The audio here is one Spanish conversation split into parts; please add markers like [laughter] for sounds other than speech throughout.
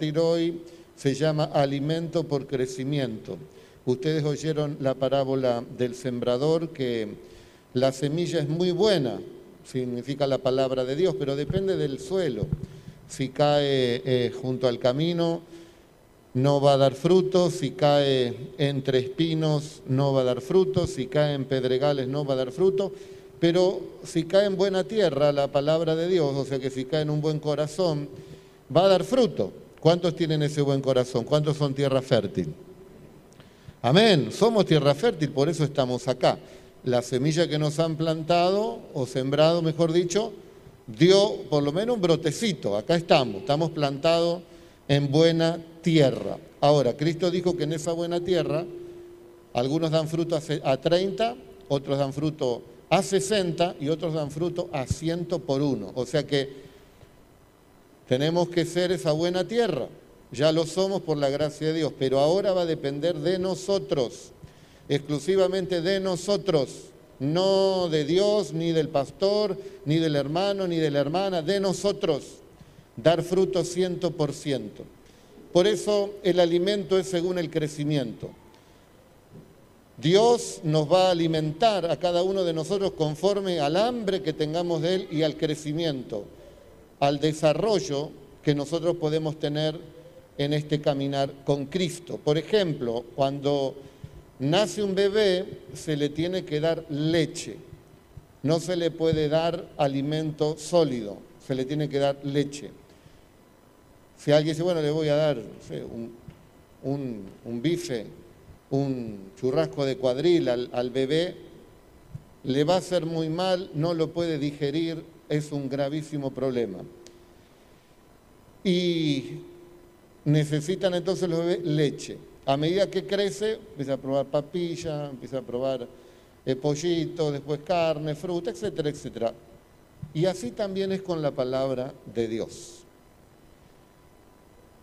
compartir hoy se llama alimento por crecimiento. Ustedes oyeron la parábola del sembrador que la semilla es muy buena, significa la palabra de Dios, pero depende del suelo. Si cae eh, junto al camino, no va a dar frutos, si cae entre espinos, no va a dar frutos, si cae en pedregales, no va a dar fruto, pero si cae en buena tierra, la palabra de Dios, o sea que si cae en un buen corazón, va a dar fruto. ¿Cuántos tienen ese buen corazón? ¿Cuántos son tierra fértil? Amén, somos tierra fértil, por eso estamos acá la semilla que nos han plantado, o sembrado, mejor dicho, dio por lo menos un brotecito. Acá estamos, estamos plantados en buena tierra. Ahora, Cristo dijo que en esa buena tierra, algunos dan fruto a 30, otros dan fruto a 60 y otros dan fruto a 100 por uno. O sea que tenemos que ser esa buena tierra. Ya lo somos por la gracia de Dios, pero ahora va a depender de nosotros exclusivamente de nosotros, no de Dios, ni del pastor, ni del hermano, ni de la hermana, de nosotros, dar fruto ciento por ciento. Por eso el alimento es según el crecimiento. Dios nos va a alimentar a cada uno de nosotros conforme al hambre que tengamos de Él y al crecimiento, al desarrollo que nosotros podemos tener en este caminar con Cristo. Por ejemplo, cuando nace un bebé, se le tiene que dar leche. No se le puede dar alimento sólido, se le tiene que dar leche. Si alguien dice, bueno, le voy a dar un, bife, un churrasco de cuadril al, al bebé, le va a hacer muy mal, no lo puede digerir, es un gravísimo problema. Y necesitan entonces los bebés leche. A medida que crece, empieza a probar papilla, empieza a probar eh, pollito, después carne, fruta, etcétera, etcétera. Y así también es con la palabra de Dios.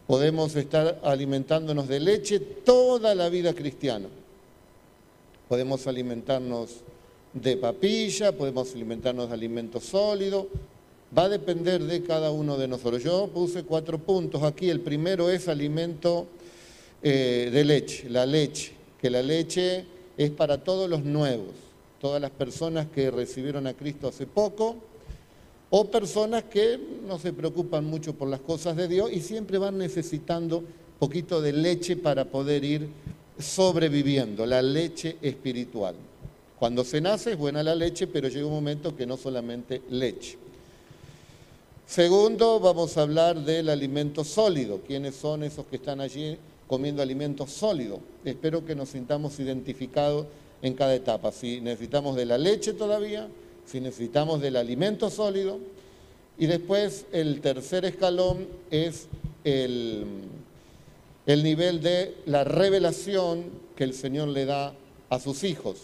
Podemos estar alimentándonos de leche toda la vida cristiana. Podemos alimentarnos de papilla, podemos alimentarnos de alimento sólido. Va a depender de cada uno de nosotros. Yo puse cuatro puntos aquí. El primero es alimento eh, de leche, la leche, que la leche es para todos los nuevos, todas las personas que recibieron a Cristo hace poco, o personas que no se preocupan mucho por las cosas de Dios y siempre van necesitando poquito de leche para poder ir sobreviviendo, la leche espiritual. Cuando se nace es buena la leche, pero llega un momento que no solamente leche. Segundo, vamos a hablar del alimento sólido. ¿Quiénes son esos que están allí comiendo alimentos sólidos. Espero que nos sintamos identificados en cada etapa. Si necesitamos de la leche todavía, si necesitamos del alimento sólido. Y después el tercer escalón es el, el nivel de la revelación que el Señor le da a sus hijos.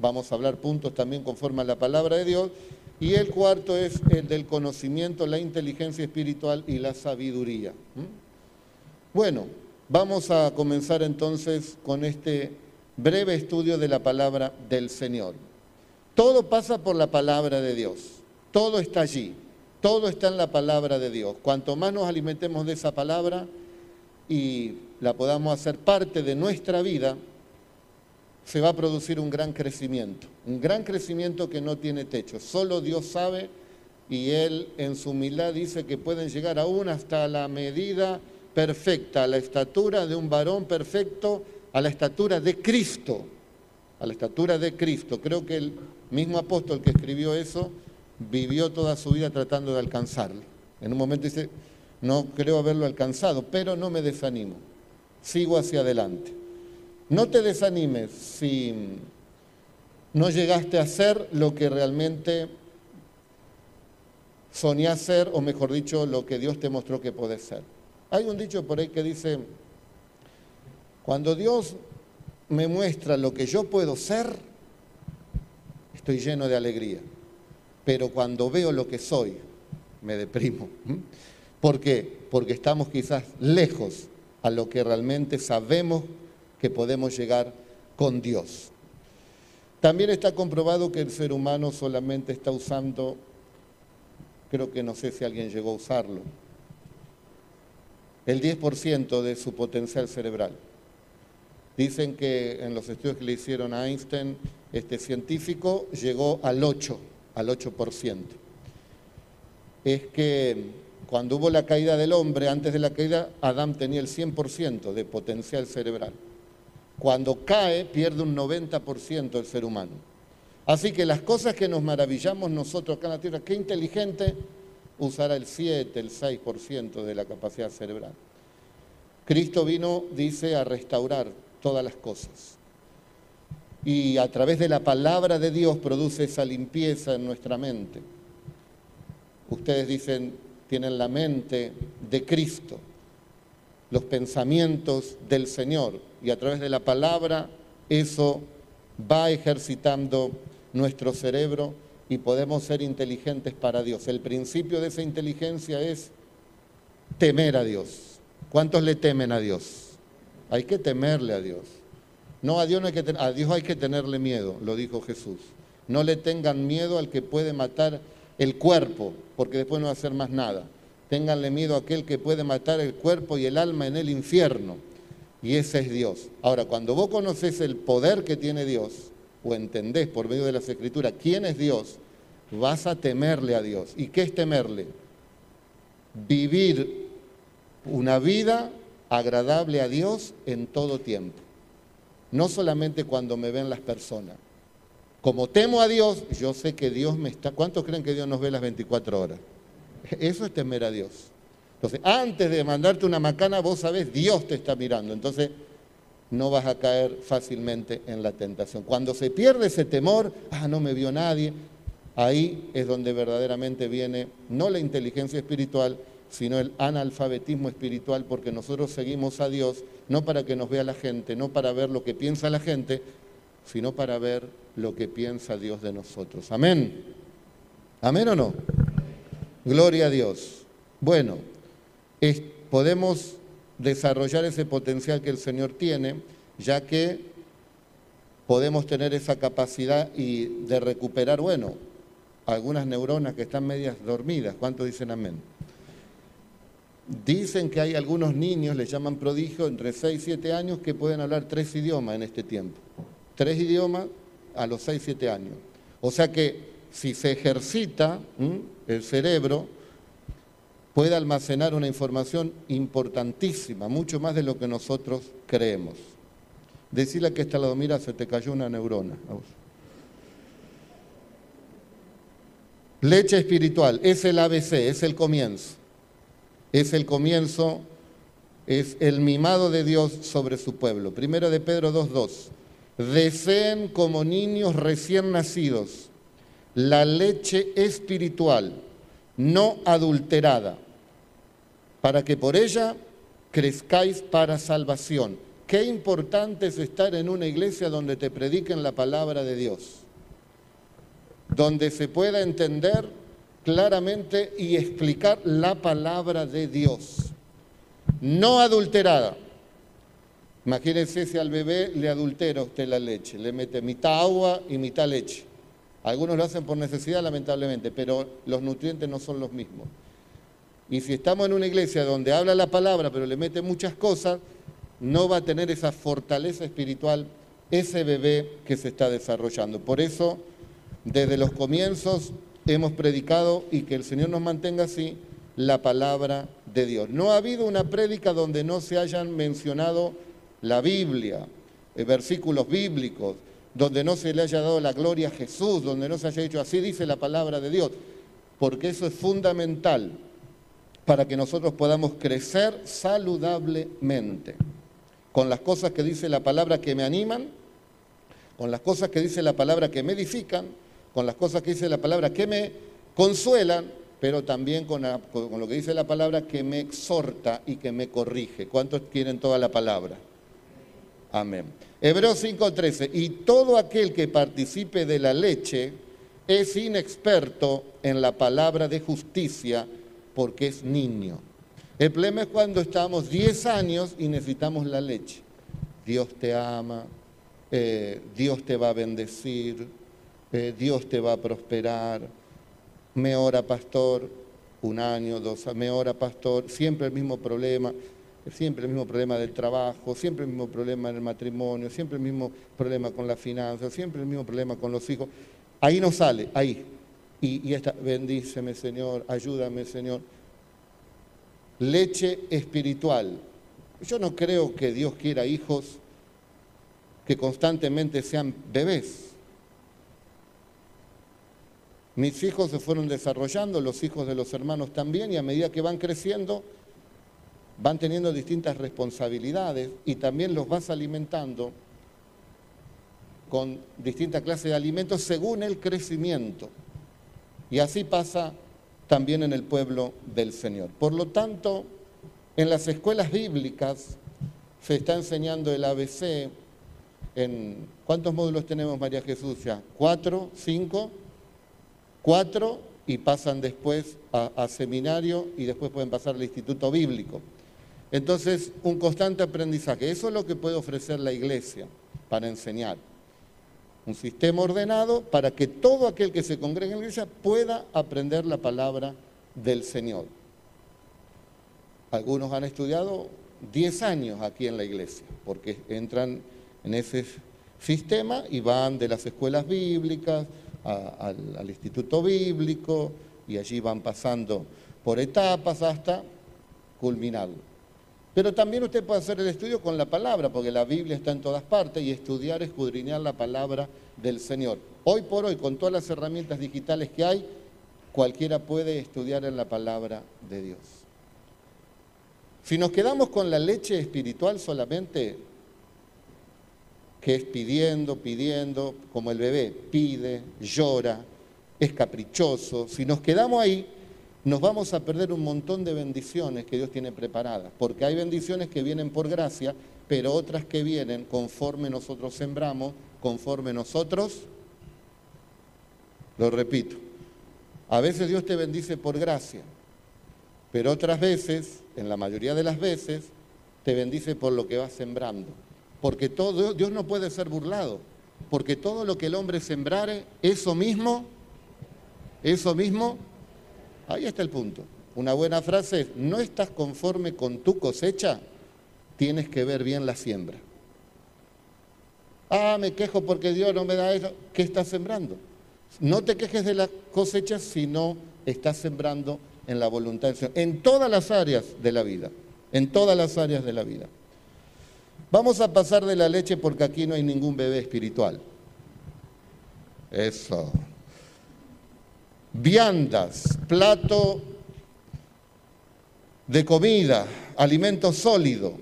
Vamos a hablar puntos también conforme a la palabra de Dios. Y el cuarto es el del conocimiento, la inteligencia espiritual y la sabiduría. Bueno, Vamos a comenzar entonces con este breve estudio de la palabra del Señor. Todo pasa por la palabra de Dios, todo está allí, todo está en la palabra de Dios. Cuanto más nos alimentemos de esa palabra y la podamos hacer parte de nuestra vida, se va a producir un gran crecimiento, un gran crecimiento que no tiene techo. Solo Dios sabe y Él en su humildad dice que pueden llegar aún hasta la medida perfecta, a la estatura de un varón perfecto, a la estatura de Cristo, a la estatura de Cristo. Creo que el mismo apóstol que escribió eso vivió toda su vida tratando de alcanzarlo. En un momento dice, no creo haberlo alcanzado, pero no me desanimo, sigo hacia adelante. No te desanimes si no llegaste a ser lo que realmente soñás ser, o mejor dicho, lo que Dios te mostró que podés ser. Hay un dicho por ahí que dice, cuando Dios me muestra lo que yo puedo ser, estoy lleno de alegría. Pero cuando veo lo que soy, me deprimo. ¿Por qué? Porque estamos quizás lejos a lo que realmente sabemos que podemos llegar con Dios. También está comprobado que el ser humano solamente está usando, creo que no sé si alguien llegó a usarlo, el 10% de su potencial cerebral. Dicen que en los estudios que le hicieron a Einstein, este científico llegó al 8, al 8%. Es que cuando hubo la caída del hombre, antes de la caída, Adán tenía el 100% de potencial cerebral. Cuando cae, pierde un 90% el ser humano. Así que las cosas que nos maravillamos nosotros acá en la Tierra, qué inteligente, usará el 7, el 6% de la capacidad cerebral. Cristo vino, dice, a restaurar todas las cosas. Y a través de la palabra de Dios produce esa limpieza en nuestra mente. Ustedes dicen, tienen la mente de Cristo, los pensamientos del Señor. Y a través de la palabra eso va ejercitando nuestro cerebro y podemos ser inteligentes para Dios. El principio de esa inteligencia es temer a Dios. ¿Cuántos le temen a Dios? Hay que temerle a Dios. No, a Dios, no hay que, a Dios hay que tenerle miedo, lo dijo Jesús. No le tengan miedo al que puede matar el cuerpo, porque después no va a hacer más nada. Ténganle miedo a aquel que puede matar el cuerpo y el alma en el infierno. Y ese es Dios. Ahora, cuando vos conoces el poder que tiene Dios, o entendés por medio de las escrituras quién es Dios, vas a temerle a Dios. ¿Y qué es temerle? Vivir una vida agradable a Dios en todo tiempo. No solamente cuando me ven las personas. Como temo a Dios, yo sé que Dios me está... ¿Cuántos creen que Dios nos ve las 24 horas? Eso es temer a Dios. Entonces, antes de mandarte una macana, vos sabés, Dios te está mirando. Entonces, no vas a caer fácilmente en la tentación. Cuando se pierde ese temor, ah, no me vio nadie, ahí es donde verdaderamente viene no la inteligencia espiritual, sino el analfabetismo espiritual, porque nosotros seguimos a Dios no para que nos vea la gente, no para ver lo que piensa la gente, sino para ver lo que piensa Dios de nosotros. Amén. Amén o no? Gloria a Dios. Bueno, podemos desarrollar ese potencial que el Señor tiene, ya que podemos tener esa capacidad y de recuperar, bueno, algunas neuronas que están medias dormidas. ¿Cuántos dicen amén? Dicen que hay algunos niños, les llaman prodigio, entre 6 y 7 años, que pueden hablar tres idiomas en este tiempo. Tres idiomas a los 6, 7 años. O sea que si se ejercita el cerebro, puede almacenar una información importantísima, mucho más de lo que nosotros creemos. Decirle que está lado, mira, se te cayó una neurona. Leche espiritual, es el ABC, es el comienzo. Es el comienzo, es el mimado de Dios sobre su pueblo. Primero de Pedro 2.2. Deseen como niños recién nacidos la leche espiritual no adulterada, para que por ella crezcáis para salvación. Qué importante es estar en una iglesia donde te prediquen la palabra de Dios, donde se pueda entender claramente y explicar la palabra de Dios, no adulterada. Imagínense si al bebé le adultera usted la leche, le mete mitad agua y mitad leche. Algunos lo hacen por necesidad, lamentablemente, pero los nutrientes no son los mismos. Y si estamos en una iglesia donde habla la palabra, pero le mete muchas cosas, no va a tener esa fortaleza espiritual ese bebé que se está desarrollando. Por eso, desde los comienzos hemos predicado y que el Señor nos mantenga así la palabra de Dios. No ha habido una prédica donde no se hayan mencionado la Biblia, eh, versículos bíblicos, donde no se le haya dado la gloria a Jesús, donde no se haya dicho así dice la palabra de Dios, porque eso es fundamental para que nosotros podamos crecer saludablemente, con las cosas que dice la palabra que me animan, con las cosas que dice la palabra que me edifican, con las cosas que dice la palabra que me consuelan, pero también con, lo que dice la palabra que me exhorta y que me corrige. ¿Cuántos tienen toda la palabra? Amén. Hebreos 5:13, y todo aquel que participe de la leche es inexperto en la palabra de justicia porque es niño. El problema es cuando estamos 10 años y necesitamos la leche. Dios te ama, eh, Dios te va a bendecir, eh, Dios te va a prosperar. Me ora pastor, un año, dos, me ora pastor, siempre el mismo problema. Siempre el mismo problema del trabajo, siempre el mismo problema en el matrimonio, siempre el mismo problema con la finanzas, siempre el mismo problema con los hijos. Ahí no sale, ahí. Y, y esta, bendíceme Señor, ayúdame Señor. Leche espiritual. Yo no creo que Dios quiera hijos que constantemente sean bebés. Mis hijos se fueron desarrollando, los hijos de los hermanos también, y a medida que van creciendo, van teniendo distintas responsabilidades y también los vas alimentando con distintas clases de alimentos según el crecimiento. Y así pasa también en el pueblo del Señor. Por lo tanto, en las escuelas bíblicas se está enseñando el ABC en... ¿Cuántos módulos tenemos, María Jesús? Ya? ¿Cuatro? ¿Cinco? ¿Cuatro? Y pasan después a, a seminario y después pueden pasar al instituto bíblico. Entonces, un constante aprendizaje. Eso es lo que puede ofrecer la iglesia para enseñar. Un sistema ordenado para que todo aquel que se congregue en la iglesia pueda aprender la palabra del Señor. Algunos han estudiado 10 años aquí en la iglesia, porque entran en ese sistema y van de las escuelas bíblicas al, al instituto bíblico y allí van pasando por etapas hasta culminarlo. Pero también usted puede hacer el estudio con la palabra, porque la Biblia está en todas partes y estudiar, escudriñar la palabra del Señor. Hoy por hoy, con todas las herramientas digitales que hay, cualquiera puede estudiar en la palabra de Dios. Si nos quedamos con la leche espiritual solamente, que es pidiendo, pidiendo, como el bebé, pide, llora, es caprichoso, si nos quedamos ahí, nos vamos a perder un montón de bendiciones que Dios tiene preparadas, porque hay bendiciones que vienen por gracia, pero otras que vienen conforme nosotros sembramos, conforme nosotros, lo repito, a veces Dios te bendice por gracia, pero otras veces, en la mayoría de las veces, te bendice por lo que vas sembrando, porque todo, Dios no puede ser burlado, porque todo lo que el hombre sembrare, eso mismo, eso mismo Ahí está el punto. Una buena frase es, no estás conforme con tu cosecha, tienes que ver bien la siembra. Ah, me quejo porque Dios no me da eso. ¿Qué estás sembrando? No te quejes de la cosecha si no estás sembrando en la voluntad del Señor, en todas las áreas de la vida, en todas las áreas de la vida. Vamos a pasar de la leche porque aquí no hay ningún bebé espiritual. Eso viandas, plato de comida, alimento sólido.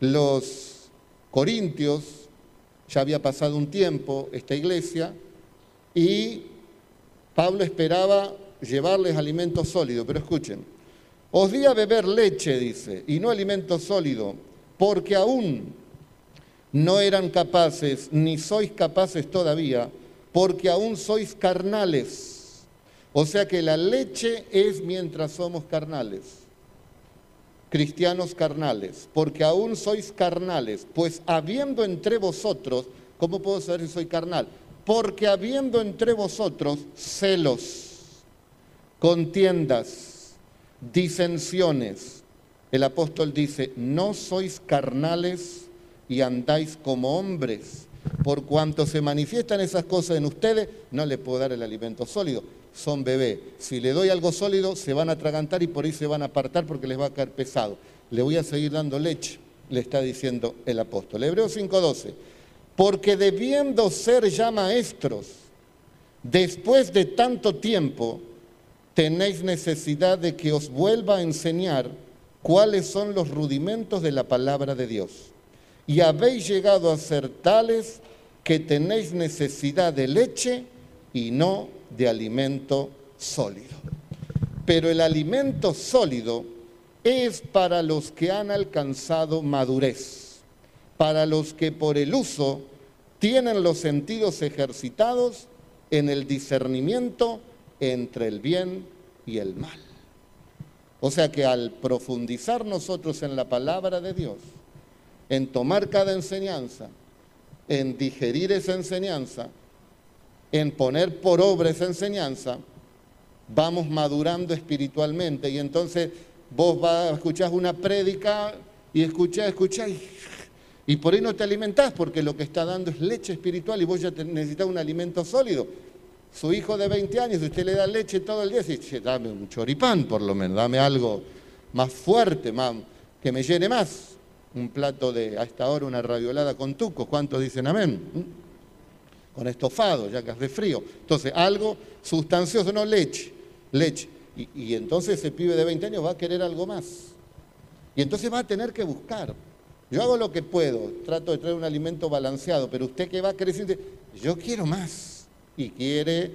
Los corintios, ya había pasado un tiempo esta iglesia, y Pablo esperaba llevarles alimento sólido, pero escuchen, os di a beber leche, dice, y no alimento sólido, porque aún no eran capaces, ni sois capaces todavía, porque aún sois carnales. O sea que la leche es mientras somos carnales, cristianos carnales, porque aún sois carnales, pues habiendo entre vosotros, ¿cómo puedo saber si soy carnal? Porque habiendo entre vosotros celos, contiendas, disensiones, el apóstol dice, no sois carnales y andáis como hombres por cuanto se manifiestan esas cosas en ustedes, no les puedo dar el alimento sólido. Son bebés. Si le doy algo sólido, se van a atragantar y por ahí se van a apartar porque les va a caer pesado. Le voy a seguir dando leche, le está diciendo el apóstol. Hebreos 5:12. Porque debiendo ser ya maestros, después de tanto tiempo, tenéis necesidad de que os vuelva a enseñar cuáles son los rudimentos de la palabra de Dios y habéis llegado a ser tales que tenéis necesidad de leche y no de alimento sólido. Pero el alimento sólido es para los que han alcanzado madurez, para los que por el uso tienen los sentidos ejercitados en el discernimiento entre el bien y el mal. O sea que al profundizar nosotros en la palabra de Dios, en tomar cada enseñanza, en digerir esa enseñanza, en poner por obra esa enseñanza, vamos madurando espiritualmente y entonces Vos vas, escuchás una prédica y escuchás, escuchás y, por ahí no te alimentás porque lo que está dando es leche espiritual y vos ya necesitas un alimento sólido. Su hijo de 20 años, usted le da leche todo el día, dice, dame un choripán por lo menos, dame algo más fuerte, más, que me llene más. Un plato de, a esta hora, una raviolada con tuco. ¿Cuántos dicen amén? ¿Mm? Con estofado, ya que hace frío. Entonces, algo sustancioso, no leche, leche. Y, y entonces ese pibe de 20 años va a querer algo más. Y entonces va a tener que buscar. Yo hago lo que puedo, trato de traer un alimento balanceado, pero usted que va creciendo, yo quiero más y quiere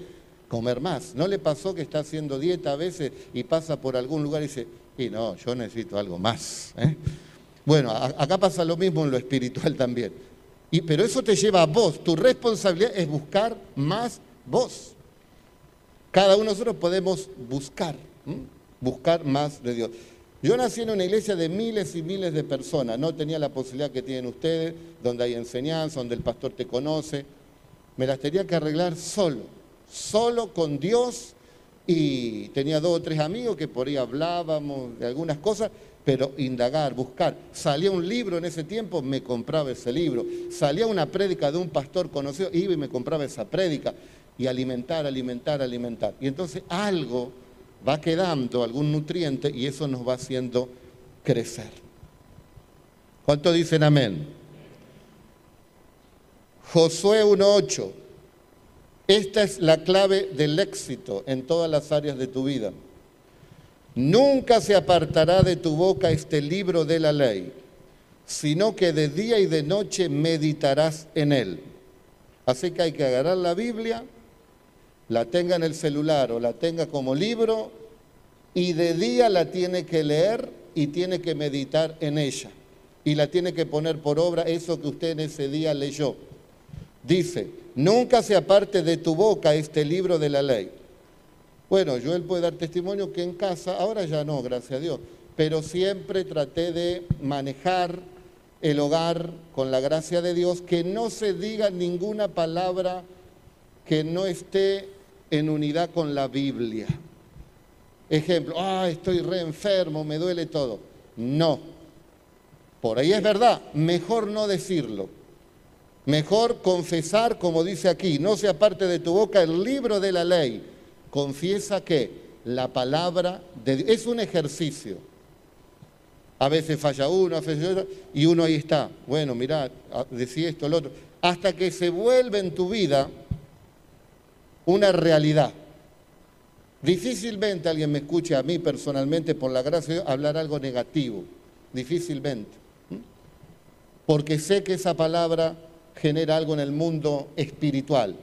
comer más. ¿No le pasó que está haciendo dieta a veces y pasa por algún lugar y dice, y no, yo necesito algo más? ¿eh? Bueno, acá pasa lo mismo en lo espiritual también. Y, pero eso te lleva a vos, tu responsabilidad es buscar más vos. Cada uno de nosotros podemos buscar, buscar más de Dios. Yo nací en una iglesia de miles y miles de personas, no tenía la posibilidad que tienen ustedes, donde hay enseñanza, donde el pastor te conoce. Me las tenía que arreglar solo, solo con Dios y tenía dos o tres amigos que por ahí hablábamos de algunas cosas, pero indagar, buscar. Salía un libro en ese tiempo, me compraba ese libro. Salía una prédica de un pastor conocido, iba y me compraba esa prédica. Y alimentar, alimentar, alimentar. Y entonces algo va quedando, algún nutriente, y eso nos va haciendo crecer. ¿Cuánto dicen amén? Josué 1.8. Esta es la clave del éxito en todas las áreas de tu vida. Nunca se apartará de tu boca este libro de la ley, sino que de día y de noche meditarás en él. Así que hay que agarrar la Biblia, la tenga en el celular o la tenga como libro y de día la tiene que leer y tiene que meditar en ella. Y la tiene que poner por obra eso que usted en ese día leyó. Dice, nunca se aparte de tu boca este libro de la ley bueno, Joel puede dar testimonio que en casa, ahora ya no, gracias a Dios, pero siempre traté de manejar el hogar con la gracia de Dios, que no se diga ninguna palabra que no esté en unidad con la Biblia. Ejemplo, ah, estoy re enfermo, me duele todo. No. Por ahí es verdad, mejor no decirlo. Mejor confesar, como dice aquí, no se aparte de tu boca el libro de la ley confiesa que la palabra de Dios es un ejercicio. A veces falla uno, a veces otro, y uno ahí está. Bueno, mira, decía esto, lo otro. Hasta que se vuelve en tu vida una realidad. Difícilmente alguien me escuche a mí personalmente, por la gracia de Dios, hablar algo negativo. Difícilmente. Porque sé que esa palabra genera algo en el mundo espiritual.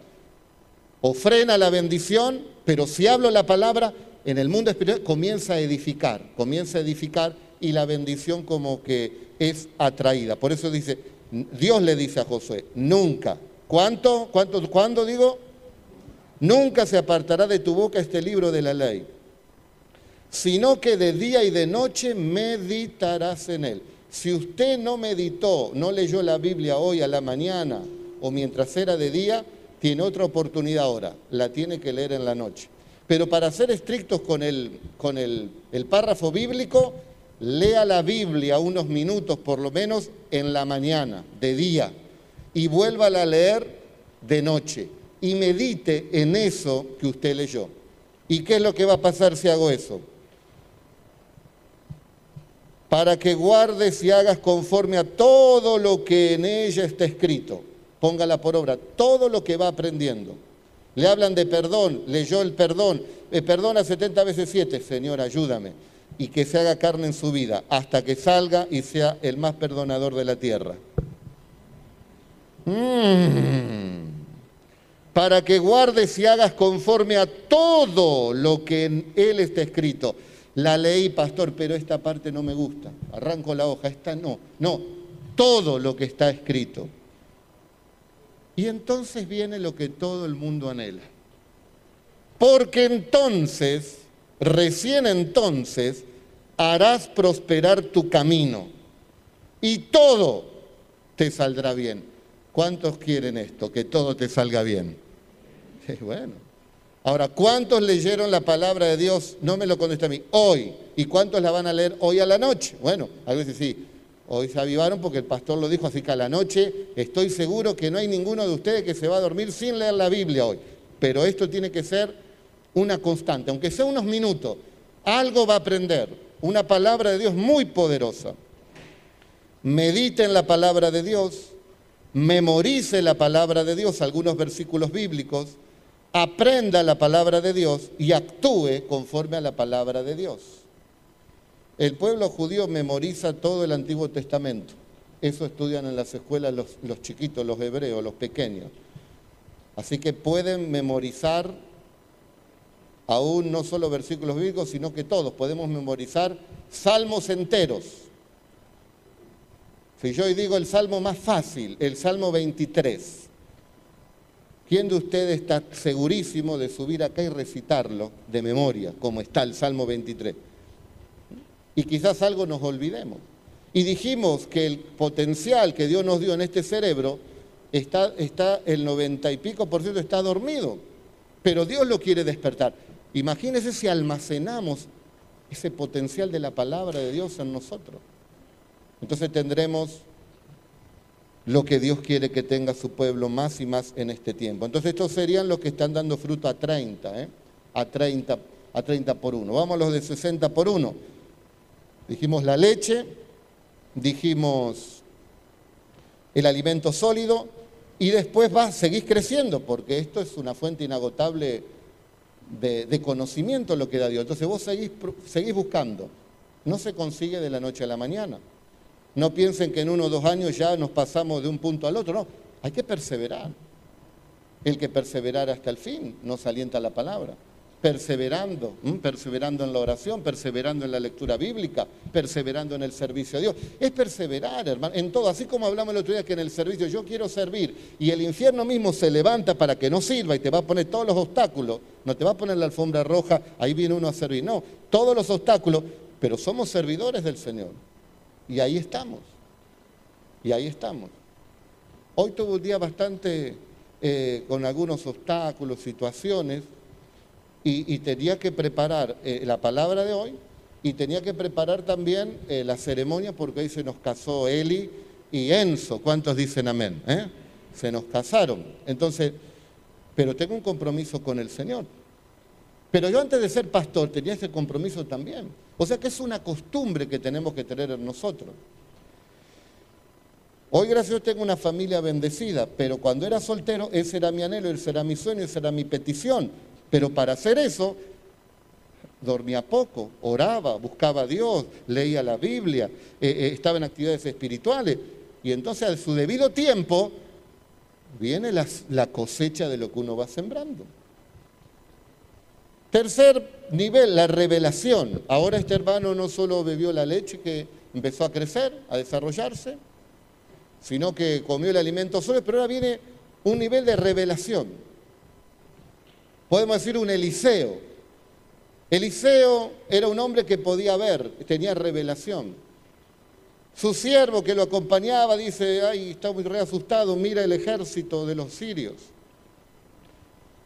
O frena la bendición pero si hablo la palabra, en el mundo espiritual comienza a edificar, comienza a edificar y la bendición como que es atraída. Por eso dice, Dios le dice a Josué, nunca, ¿cuánto? ¿Cuánto? ¿Cuándo digo? Nunca se apartará de tu boca este libro de la ley, sino que de día y de noche meditarás en él. Si usted no meditó, no leyó la Biblia hoy a la mañana o mientras era de día, tiene otra oportunidad ahora, la tiene que leer en la noche. Pero para ser estrictos con el, con el, párrafo bíblico, lea la Biblia unos minutos por lo menos en la mañana, de día, y vuélvala a leer de noche. Y medite en eso que usted leyó. ¿Y qué es lo que va a pasar si hago eso? Para que guardes y hagas conforme a todo lo que en ella está escrito póngala por obra, todo lo que va aprendiendo. Le hablan de perdón, leyó el perdón, eh, perdona 70 veces 7, Señor, ayúdame. Y que se haga carne en su vida hasta que salga y sea el más perdonador de la tierra. Mm. Para que guardes y hagas conforme a todo lo que en él está escrito. La leí, pastor, pero esta parte no me gusta. Arranco la hoja, esta no. No, todo lo que está escrito. Y entonces viene lo que todo el mundo anhela. Porque entonces, recién entonces, harás prosperar tu camino y todo te saldrá bien. ¿Cuántos quieren esto? Que todo te salga bien. [laughs] bueno, Ahora, ¿cuántos leyeron la palabra de Dios? No me lo contesta a mí. Hoy. ¿Y cuántos la van a leer hoy a la noche? Bueno, a veces sí. Hoy se avivaron porque el pastor lo dijo, así que a la noche estoy seguro que no hay ninguno de ustedes que se va a dormir sin leer la Biblia hoy. Pero esto tiene que ser una constante, aunque sea unos minutos. Algo va a aprender. Una palabra de Dios muy poderosa. Medite en la palabra de Dios, memorice la palabra de Dios, algunos versículos bíblicos, aprenda la palabra de Dios y actúe conforme a la palabra de Dios. El pueblo judío memoriza todo el Antiguo Testamento. Eso estudian en las escuelas los, chiquitos, los hebreos, los pequeños. Así que pueden memorizar aún no solo versículos bíblicos, sino que todos podemos memorizar salmos enteros. Si yo hoy digo el salmo más fácil, el salmo 23, ¿quién de ustedes está segurísimo de subir acá y recitarlo de memoria, como está el salmo 23? Y quizás algo nos olvidemos. Y dijimos que el potencial que Dios nos dio en este cerebro está, está el 90 y pico por ciento está dormido, pero Dios lo quiere despertar. Imagínense si almacenamos ese potencial de la palabra de Dios en nosotros. Entonces tendremos lo que Dios quiere que tenga su pueblo más y más en este tiempo. Entonces estos serían los que están dando fruto a 30, ¿eh? a 30, a 30 por 1. Vamos a los de 60 por 1. Dijimos la leche, dijimos el alimento sólido y después va, seguís creciendo porque esto es una fuente inagotable de, conocimiento lo que da Dios. Entonces vos seguís, seguís buscando. No se consigue de la noche a la mañana. No piensen que en uno o dos años ya nos pasamos de un punto al otro. No, hay que perseverar. El que perseverara hasta el fin nos alienta la palabra. Perseverando, perseverando en la oración, perseverando en la lectura bíblica, perseverando en el servicio a Dios. Es perseverar, hermano, en todo. Así como hablamos el otro día que en el servicio yo quiero servir y el infierno mismo se levanta para que no sirva y te va a poner todos los obstáculos. No te va a poner la alfombra roja, ahí viene uno a servir. No, todos los obstáculos, pero somos servidores del Señor. Y ahí estamos. Y ahí estamos. Hoy tuve un día bastante eh, con algunos obstáculos, situaciones, y, tenía que preparar eh, la palabra de hoy y tenía que preparar también eh, la ceremonia porque hoy se nos casó Eli y Enzo. ¿Cuántos dicen amén? Se nos casaron. Entonces, pero tengo un compromiso con el Señor. Pero yo antes de ser pastor tenía ese compromiso también. O sea que es una costumbre que tenemos que tener en nosotros. Hoy, gracias a Dios, tengo una familia bendecida, pero cuando era soltero, ese era mi anhelo, ese era mi sueño, esa era mi petición. Pero para hacer eso, dormía poco, oraba, buscaba a Dios, leía la Biblia, eh, eh, estaba en actividades espirituales. Y entonces, a su debido tiempo, viene la cosecha de lo que uno va sembrando. Tercer nivel, la revelación. Ahora este hermano no solo bebió la leche que empezó a crecer, a desarrollarse, sino que comió el alimento solo, pero ahora viene un nivel de revelación. Podemos decir un Eliseo. Eliseo era un hombre que podía ver, tenía revelación. Su siervo que lo acompañaba dice, ay, está muy re asustado, mira el ejército de los sirios.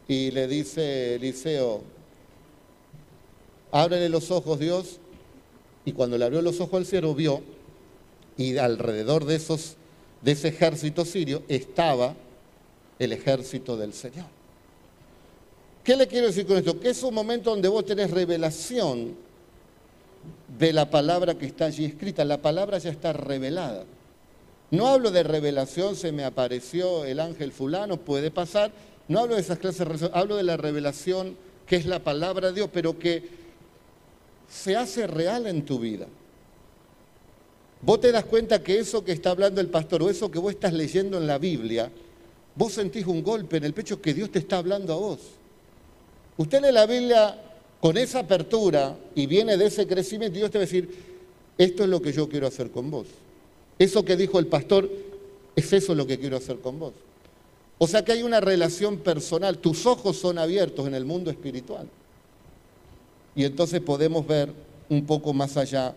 Y le dice Eliseo, ábrele los ojos Dios, y cuando le abrió los ojos al cielo vio, y alrededor de, esos, de ese ejército sirio estaba el ejército del Señor. ¿Qué le quiero decir con esto? Que es un momento donde vos tenés revelación de la palabra que está allí escrita. La palabra ya está revelada. No hablo de revelación, se me apareció el ángel fulano, puede pasar. No hablo de esas clases de revelación, hablo de la revelación que es la palabra de Dios, pero que se hace real en tu vida. Vos te das cuenta que eso que está hablando el pastor o eso que vos estás leyendo en la Biblia, vos sentís un golpe en el pecho que Dios te está hablando a vos. Usted lee la Biblia con esa apertura y viene de ese crecimiento y Dios te va a decir, esto es lo que yo quiero hacer con vos. Eso que dijo el pastor, es eso lo que quiero hacer con vos. O sea que hay una relación personal, tus ojos son abiertos en el mundo espiritual y entonces podemos ver un poco más allá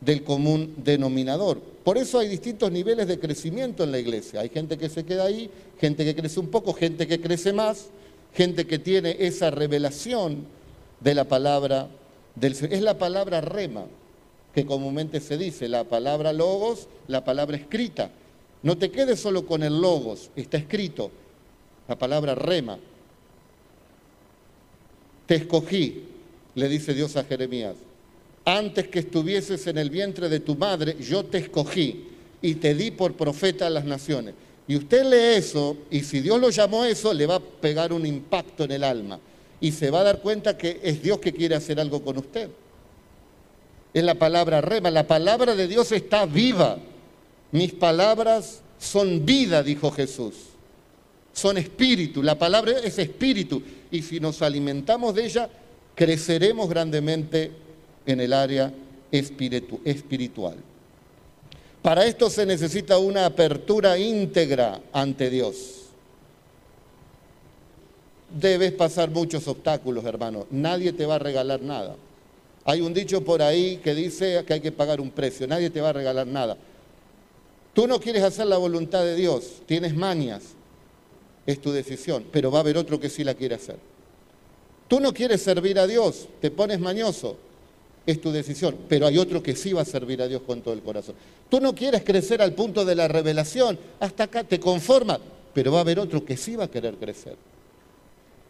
del común denominador. Por eso hay distintos niveles de crecimiento en la iglesia. Hay gente que se queda ahí, gente que crece un poco, gente que crece más, gente que tiene esa revelación de la palabra del Señor. Es la palabra rema, que comúnmente se dice, la palabra logos, la palabra escrita. No te quedes solo con el logos, está escrito, la palabra rema. Te escogí, le dice Dios a Jeremías. Antes que estuvieses en el vientre de tu madre, yo te escogí y te di por profeta a las naciones. Y usted lee eso, y si Dios lo llamó eso, le va a pegar un impacto en el alma. Y se va a dar cuenta que es Dios que quiere hacer algo con usted. Es la palabra rema, la palabra de Dios está viva. Mis palabras son vida, dijo Jesús. Son espíritu, la palabra es espíritu. Y si nos alimentamos de ella, creceremos grandemente en el área espiritual. Para esto se necesita una apertura íntegra ante Dios. Debes pasar muchos obstáculos, hermano. Nadie te va a regalar nada. Hay un dicho por ahí que dice que hay que pagar un precio. Nadie te va a regalar nada. Tú no quieres hacer la voluntad de Dios, tienes manias, es tu decisión, pero va a haber otro que sí la quiere hacer. Tú no quieres servir a Dios, te pones mañoso, es tu decisión, pero hay otro que sí va a servir a Dios con todo el corazón. Tú no quieres crecer al punto de la revelación, hasta acá te conformas, pero va a haber otro que sí va a querer crecer.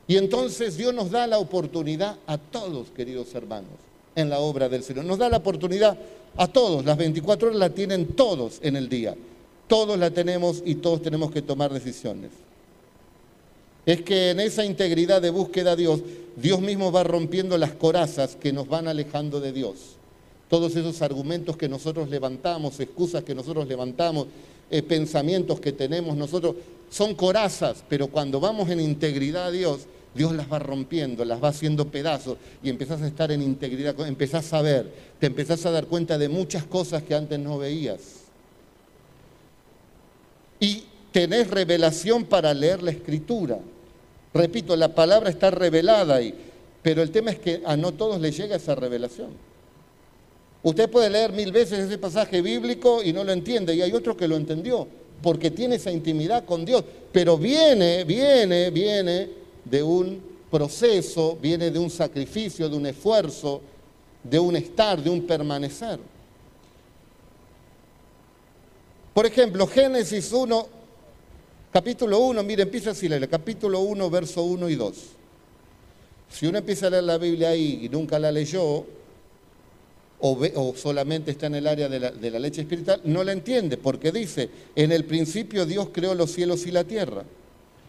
Y entonces Dios nos da la oportunidad a todos, queridos hermanos, en la obra del Señor. Nos da la oportunidad a todos, las 24 horas la tienen todos en el día. Todos la tenemos y todos tenemos que tomar decisiones es que en esa integridad de búsqueda a Dios, Dios mismo va rompiendo las corazas que nos van alejando de Dios. Todos esos argumentos que nosotros levantamos, excusas que nosotros levantamos, eh, pensamientos que tenemos nosotros, son corazas, pero cuando vamos en integridad a Dios, Dios las va rompiendo, las va haciendo pedazos y empezás a estar en integridad, empezás a ver, te empezás a dar cuenta de muchas cosas que antes no veías. Y tenés revelación para leer la escritura. Repito, la palabra está revelada ahí, pero el tema es que a no todos les llega esa revelación. Usted puede leer mil veces ese pasaje bíblico y no lo entiende, y hay otro que lo entendió, porque tiene esa intimidad con Dios, pero viene, viene, viene de un proceso, viene de un sacrificio, de un esfuerzo, de un estar, de un permanecer. Por ejemplo, Génesis 1, Capítulo 1, mire, empieza así, el capítulo 1, verso 1 y 2. Si uno empieza a leer la Biblia ahí y nunca la leyó, o, solamente está en el área de la, de la leche espiritual, no la entiende, porque dice, en el principio Dios creó los cielos y la tierra.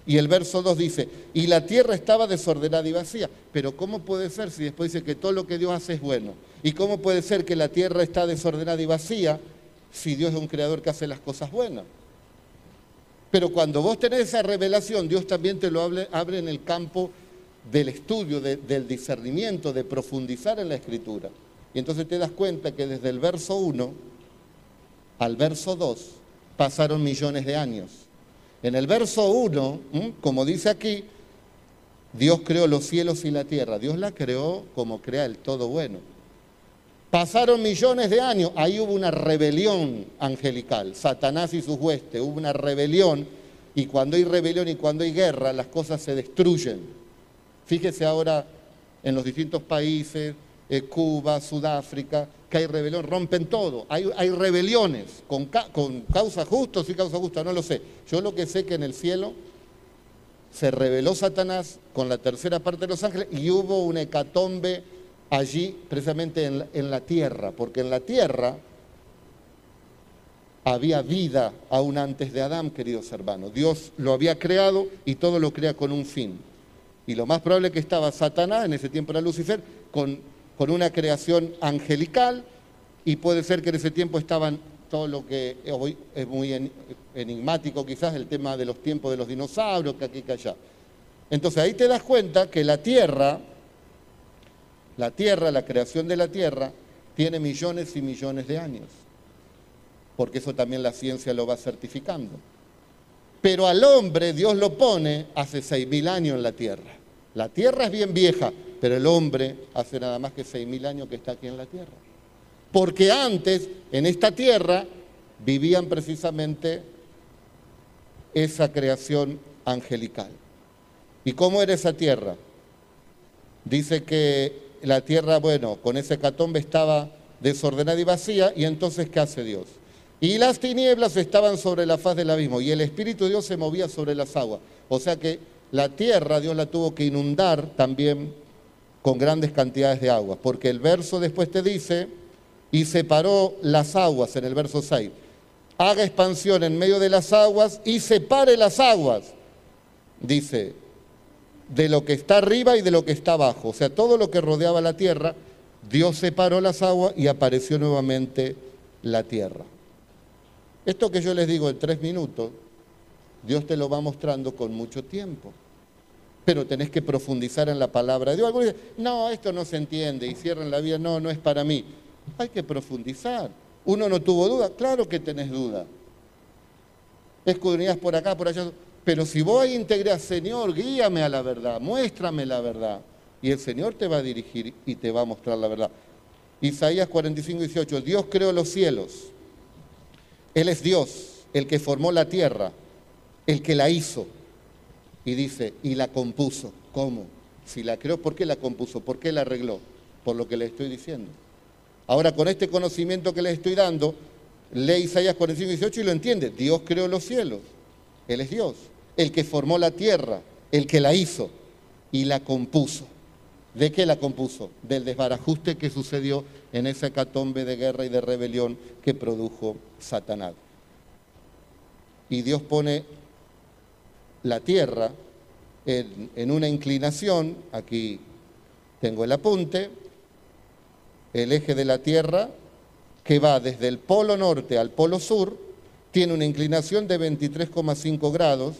Y el verso 2 dice, y la tierra estaba desordenada y vacía. Pero ¿cómo puede ser si después dice que todo lo que Dios hace es bueno? ¿Y cómo puede ser que la tierra está desordenada y vacía si Dios es un creador que hace las cosas buenas? Pero cuando vos tenés esa revelación, Dios también te lo abre, en el campo del estudio, del discernimiento, de profundizar en la escritura. Y entonces te das cuenta que desde el verso 1 al verso 2 pasaron millones de años. En el verso 1, como dice aquí, Dios creó los cielos y la tierra. Dios la creó como crea el todo bueno. Pasaron millones de años, ahí hubo una rebelión angelical, Satanás y sus huestes, hubo una rebelión, y cuando hay rebelión y cuando hay guerra, las cosas se destruyen. Fíjese ahora en los distintos países, eh, Cuba, Sudáfrica, que hay rebelión, rompen todo. Hay, rebeliones con, con causa justa o causa justa, no lo sé. Yo lo que sé que en el cielo se rebeló Satanás con la tercera parte de los ángeles y hubo una hecatombe allí precisamente en la, tierra, porque en la tierra había vida aún antes de Adán, queridos hermanos. Dios lo había creado y todo lo crea con un fin. Y lo más probable que estaba Satanás, en ese tiempo era Lucifer, con, con una creación angelical y puede ser que en ese tiempo estaban todo lo que hoy es muy enigmático quizás, el tema de los tiempos de los dinosaurios, que aquí que allá. Entonces ahí te das cuenta que la tierra la Tierra, la creación de la Tierra, tiene millones y millones de años, porque eso también la ciencia lo va certificando. Pero al hombre Dios lo pone hace seis mil años en la Tierra. La Tierra es bien vieja, pero el hombre hace nada más que seis mil años que está aquí en la Tierra. Porque antes, en esta Tierra, vivían precisamente esa creación angelical. ¿Y cómo era esa tierra? Dice que la tierra, bueno, con ese catombe estaba desordenada y vacía, y entonces, ¿qué hace Dios? Y las tinieblas estaban sobre la faz del abismo, y el Espíritu de Dios se movía sobre las aguas. O sea que la tierra Dios la tuvo que inundar también con grandes cantidades de agua, porque el verso después te dice, y separó las aguas en el verso 6, haga expansión en medio de las aguas y separe las aguas, dice, de lo que está arriba y de lo que está abajo. O sea, todo lo que rodeaba la tierra, Dios separó las aguas y apareció nuevamente la tierra. Esto que yo les digo en tres minutos, Dios te lo va mostrando con mucho tiempo. Pero tenés que profundizar en la palabra de Dios. Algunos dicen, no, esto no se entiende y cierran la vida, no, no es para mí. Hay que profundizar. Uno no tuvo duda, claro que tenés duda. Escudriñas por acá, por allá. Pero si vos ahí integras, Señor, guíame a la verdad, muéstrame la verdad. Y el Señor te va a dirigir y te va a mostrar la verdad. Isaías 45, 18, Dios creó los cielos. Él es Dios, el que formó la tierra, el que la hizo. Y dice, y la compuso. ¿Cómo? Si la creó, ¿por qué la compuso? ¿Por qué la arregló? Por lo que le estoy diciendo. Ahora, con este conocimiento que les estoy dando, lee Isaías 45, 18 y lo entiende. Dios creó los cielos. Él es Dios. El que formó la tierra, el que la hizo y la compuso. ¿De qué la compuso? Del desbarajuste que sucedió en esa hecatombe de guerra y de rebelión que produjo Satanás. Y Dios pone la tierra en, en una inclinación, aquí tengo el apunte, el eje de la Tierra, que va desde el polo norte al polo sur, tiene una inclinación de 23,5 grados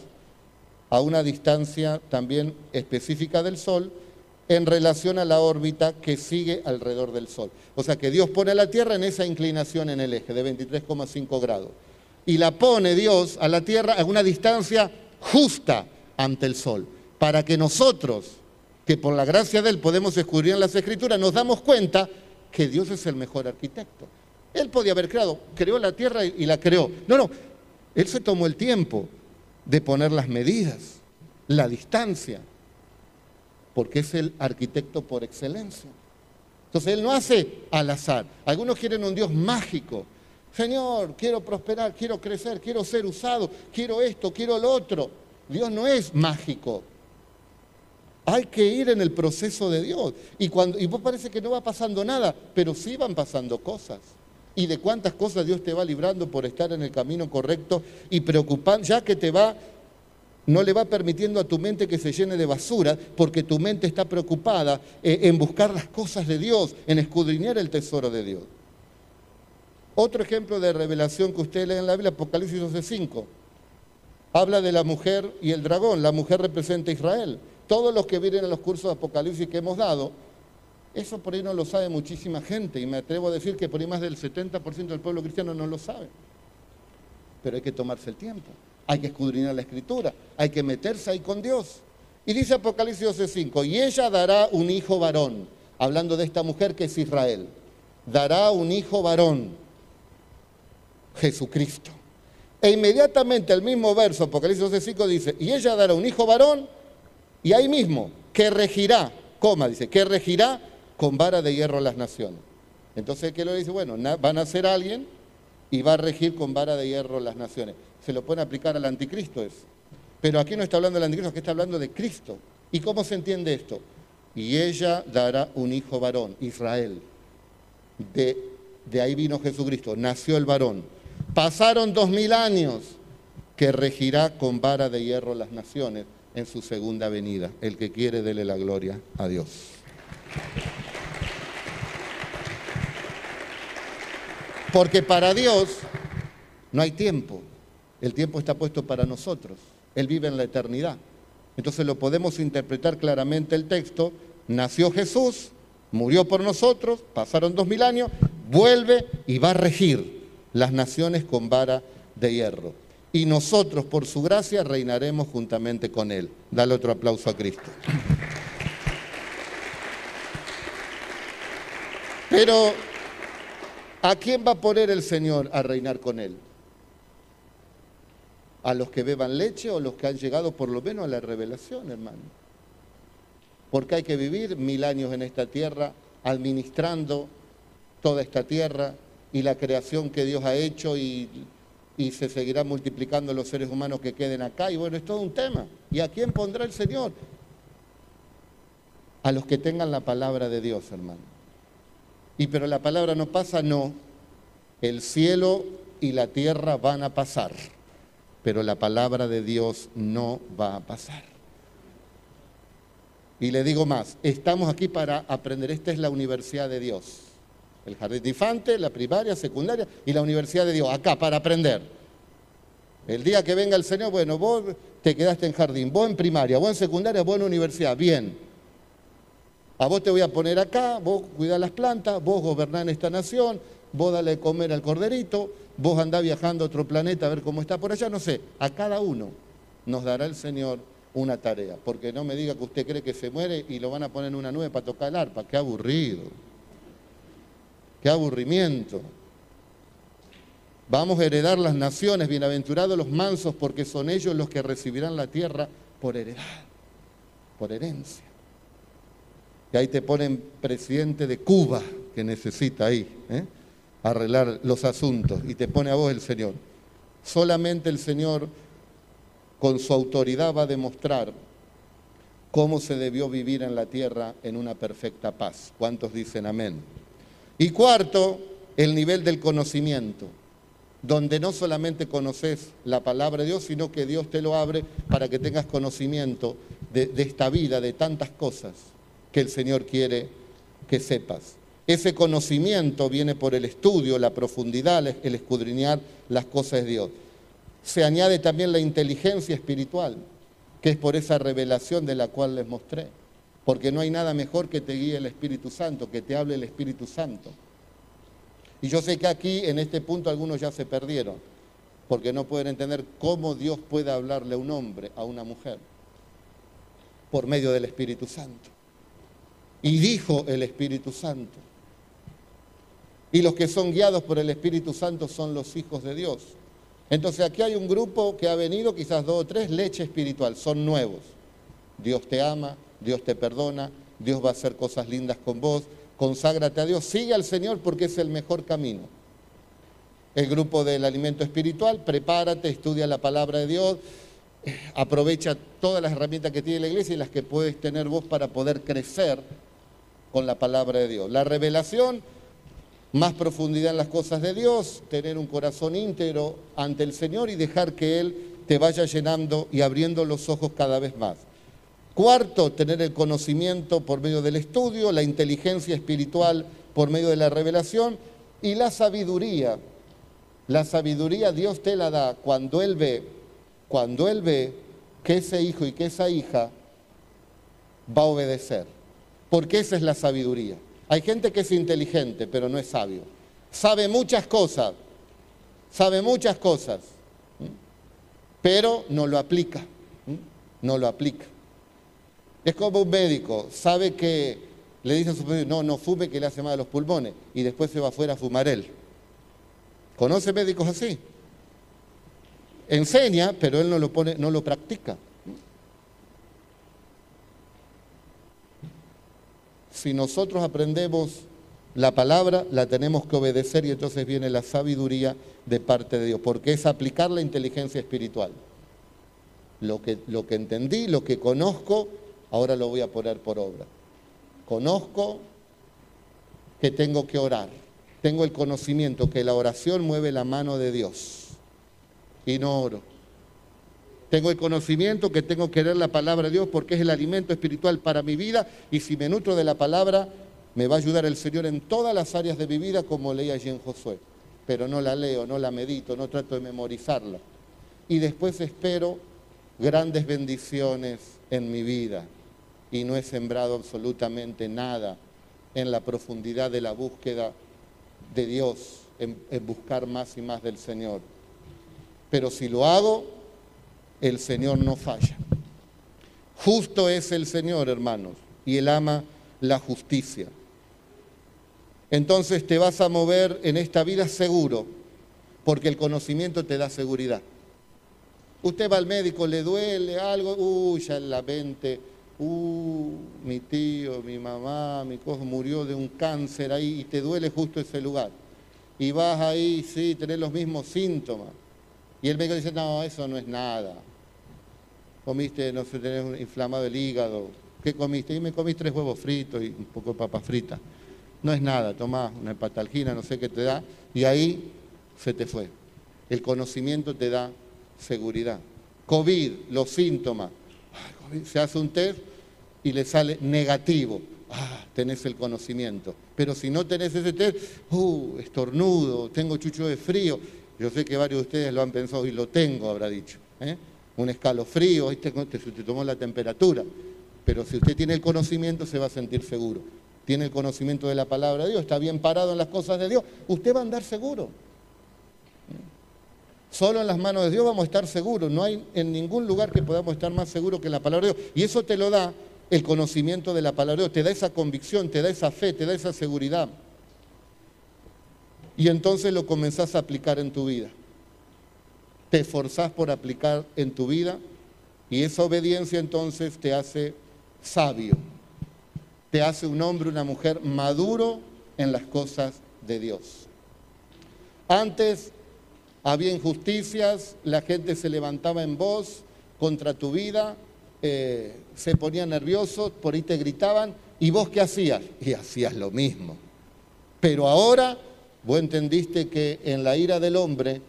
a una distancia también específica del Sol en relación a la órbita que sigue alrededor del Sol. O sea que Dios pone a la Tierra en esa inclinación en el eje de 23,5 grados. Y la pone Dios a la Tierra a una distancia justa ante el Sol, para que nosotros, que por la gracia de Él podemos escudriñar en las Escrituras, nos damos cuenta que Dios es el mejor arquitecto. Él podía haber creado, creó la tierra y la creó. No, no, Él se tomó el tiempo de poner las medidas, la distancia, porque es el arquitecto por excelencia. Entonces Él no hace al azar. Algunos quieren un Dios mágico. Señor, quiero prosperar, quiero crecer, quiero ser usado, quiero esto, quiero lo otro. Dios no es mágico. Hay que ir en el proceso de Dios. Y, cuando, y vos parece que no va pasando nada, pero sí van pasando cosas. Y de cuántas cosas Dios te va librando por estar en el camino correcto y preocupando, ya que te va, no le va permitiendo a tu mente que se llene de basura, porque tu mente está preocupada eh, en buscar las cosas de Dios, en escudriñar el tesoro de Dios. Otro ejemplo de revelación que usted lee en la Biblia, Apocalipsis 12.5, habla de la mujer y el dragón. La mujer representa a Israel todos los que vienen a los cursos de Apocalipsis que hemos dado, eso por ahí no lo sabe muchísima gente y me atrevo a decir que por ahí más del 70% del pueblo cristiano no lo sabe. Pero hay que tomarse el tiempo, hay que escudriñar la escritura, hay que meterse ahí con Dios. Y dice Apocalipsis 12:5, y ella dará un hijo varón, hablando de esta mujer que es Israel, dará un hijo varón, Jesucristo. E inmediatamente el mismo verso, Apocalipsis 12:5 dice, y ella dará un hijo varón y ahí mismo, que regirá, coma, dice, que regirá con vara de hierro las naciones. Entonces, ¿qué lo dice? Bueno, van a ser alguien y va a regir con vara de hierro las naciones. Se lo pueden aplicar al anticristo eso. Pero aquí no está hablando del anticristo, aquí está hablando de Cristo. ¿Y cómo se entiende esto? Y ella dará un hijo varón, Israel. De, de ahí vino Jesucristo, nació el varón. Pasaron dos mil años que regirá con vara de hierro las naciones en su segunda venida. El que quiere, dele la gloria a Dios. Porque para Dios no hay tiempo. El tiempo está puesto para nosotros. Él vive en la eternidad. Entonces lo podemos interpretar claramente el texto. Nació Jesús, murió por nosotros, pasaron dos mil años, vuelve y va a regir las naciones con vara de hierro y nosotros por su gracia reinaremos juntamente con Él. Dale otro aplauso a Cristo. Pero, ¿a quién va a poner el Señor a reinar con Él? a los que beban leche o los que han llegado por lo menos a la revelación, hermano. Porque hay que vivir mil años en esta tierra administrando toda esta tierra y la creación que Dios ha hecho y, y se seguirá multiplicando los seres humanos que queden acá. Y bueno, es todo un tema. ¿Y a quién pondrá el Señor? A los que tengan la palabra de Dios, hermano. Y pero la palabra no pasa, no. El cielo y la tierra van a pasar, pero la palabra de Dios no va a pasar. Y le digo más, estamos aquí para aprender, esta es la universidad de Dios. El jardín de infante, la primaria, secundaria y la universidad de Dios, acá para aprender. El día que venga el Señor, bueno, vos te quedaste en jardín, vos en primaria, vos en secundaria, vos en universidad, bien. A vos te voy a poner acá, vos cuidás las plantas, vos gobernás en esta nación, vos dale de comer al corderito, vos andás viajando a otro planeta a ver cómo está por allá, no sé. A cada uno nos dará el Señor una tarea, porque no me diga que usted cree que se muere y lo van a poner en una nube para tocar el arpa, qué aburrido, qué aburrimiento. Vamos a heredar las naciones, bienaventurados los mansos, porque son ellos los que recibirán la tierra por heredad, por herencia. Y ahí te ponen presidente de Cuba, que necesita ahí ¿eh? arreglar los asuntos, y te pone a vos el Señor. Solamente el Señor, con su autoridad, va a demostrar cómo se debió vivir en la tierra en una perfecta paz. ¿Cuántos dicen amén? Y cuarto, el nivel del conocimiento, donde no solamente conoces la palabra de Dios, sino que Dios te lo abre para que tengas conocimiento de esta vida, de tantas cosas que el Señor quiere que sepas. Ese conocimiento viene por el estudio, la profundidad, el escudriñar las cosas de Dios. Se añade también la inteligencia espiritual, que es por esa revelación de la cual les mostré. Porque no hay nada mejor que te guíe el Espíritu Santo, que te hable el Espíritu Santo. Y yo sé que aquí, en este punto, algunos ya se perdieron, porque no pueden entender cómo Dios puede hablarle a un hombre, a una mujer, por medio del Espíritu Santo. Y dijo el Espíritu Santo. Y los que son guiados por el Espíritu Santo son los hijos de Dios. Entonces aquí hay un grupo que ha venido, quizás dos o tres, leche espiritual, son nuevos. Dios te ama, Dios te perdona, Dios va a hacer cosas lindas con vos, conságrate a Dios, sigue al Señor porque es el mejor camino. El grupo del alimento espiritual, prepárate, estudia la palabra de Dios, aprovecha todas las herramientas que tiene la iglesia y las que puedes tener vos para poder crecer con la palabra de Dios. La revelación, más profundidad en las cosas de Dios, tener un corazón íntegro ante el Señor y dejar que Él te vaya llenando y abriendo los ojos cada vez más. Cuarto, tener el conocimiento por medio del estudio, la inteligencia espiritual por medio de la revelación y la sabiduría. La sabiduría Dios te la da cuando Él ve, cuando Él ve que ese hijo y que esa hija va a obedecer porque esa es la sabiduría. Hay gente que es inteligente, pero no es sabio. Sabe muchas cosas, sabe muchas cosas, pero no lo aplica, no lo aplica. Es como un médico, sabe que le dice a su médico, no, no fume que le hace mal a los pulmones, y después se va afuera a fumar él. ¿Conoce médicos así? Enseña, pero él no lo, pone, no lo practica. Si nosotros aprendemos la palabra, la tenemos que obedecer y entonces viene la sabiduría de parte de Dios, porque es aplicar la inteligencia espiritual. Lo que, lo que entendí, lo que conozco, ahora lo voy a poner por obra. Conozco que tengo que orar. Tengo el conocimiento que la oración mueve la mano de Dios y no oro. Tengo el conocimiento que tengo que leer la palabra de Dios porque es el alimento espiritual para mi vida y si me nutro de la palabra, me va a ayudar el Señor en todas las áreas de mi vida como leí allí en Josué. Pero no la leo, no la medito, no trato de memorizarla. Y después espero grandes bendiciones en mi vida y no he sembrado absolutamente nada en la profundidad de la búsqueda de Dios, en, en buscar más y más del Señor. Pero si lo hago, el Señor no falla. Justo es el Señor, hermanos, y Él ama la justicia. Entonces te vas a mover en esta vida seguro, porque el conocimiento te da seguridad. Usted va al médico, le duele algo, uy, ya en la mente, uh, mi tío, mi mamá, mi cojo murió de un cáncer ahí y te duele justo ese lugar. Y vas ahí, sí, tenés los mismos síntomas. Y el médico dice, no, eso no es nada. Comiste, no sé, tenés inflamado el hígado. ¿Qué comiste? Y me comí tres huevos fritos y un poco de papa frita. No es nada, tomás una hepatalgina, no sé qué te da, y ahí se te fue. El conocimiento te da seguridad. COVID, los síntomas. Se hace un test y le sale negativo. Ah, tenés el conocimiento. Pero si no tenés ese test, uh, estornudo, tengo chucho de frío. Yo sé que varios de ustedes lo han pensado y lo tengo, habrá dicho. ¿eh? Un escalofrío, te, te, te tomó la temperatura. Pero si usted tiene el conocimiento, se va a sentir seguro. Tiene el conocimiento de la palabra de Dios, está bien parado en las cosas de Dios, usted va a andar seguro. Solo en las manos de Dios vamos a estar seguros. No hay en ningún lugar que podamos estar más seguros que en la palabra de Dios. Y eso te lo da el conocimiento de la palabra de Dios, te da esa convicción, te da esa fe, te da esa seguridad. Y entonces lo comenzás a aplicar en tu vida. Te esforzás por aplicar en tu vida y esa obediencia entonces te hace sabio, te hace un hombre, una mujer maduro en las cosas de Dios. Antes había injusticias, la gente se levantaba en voz contra tu vida, eh, se ponían nerviosos, por ahí te gritaban, ¿y vos qué hacías? Y hacías lo mismo. Pero ahora vos entendiste que en la ira del hombre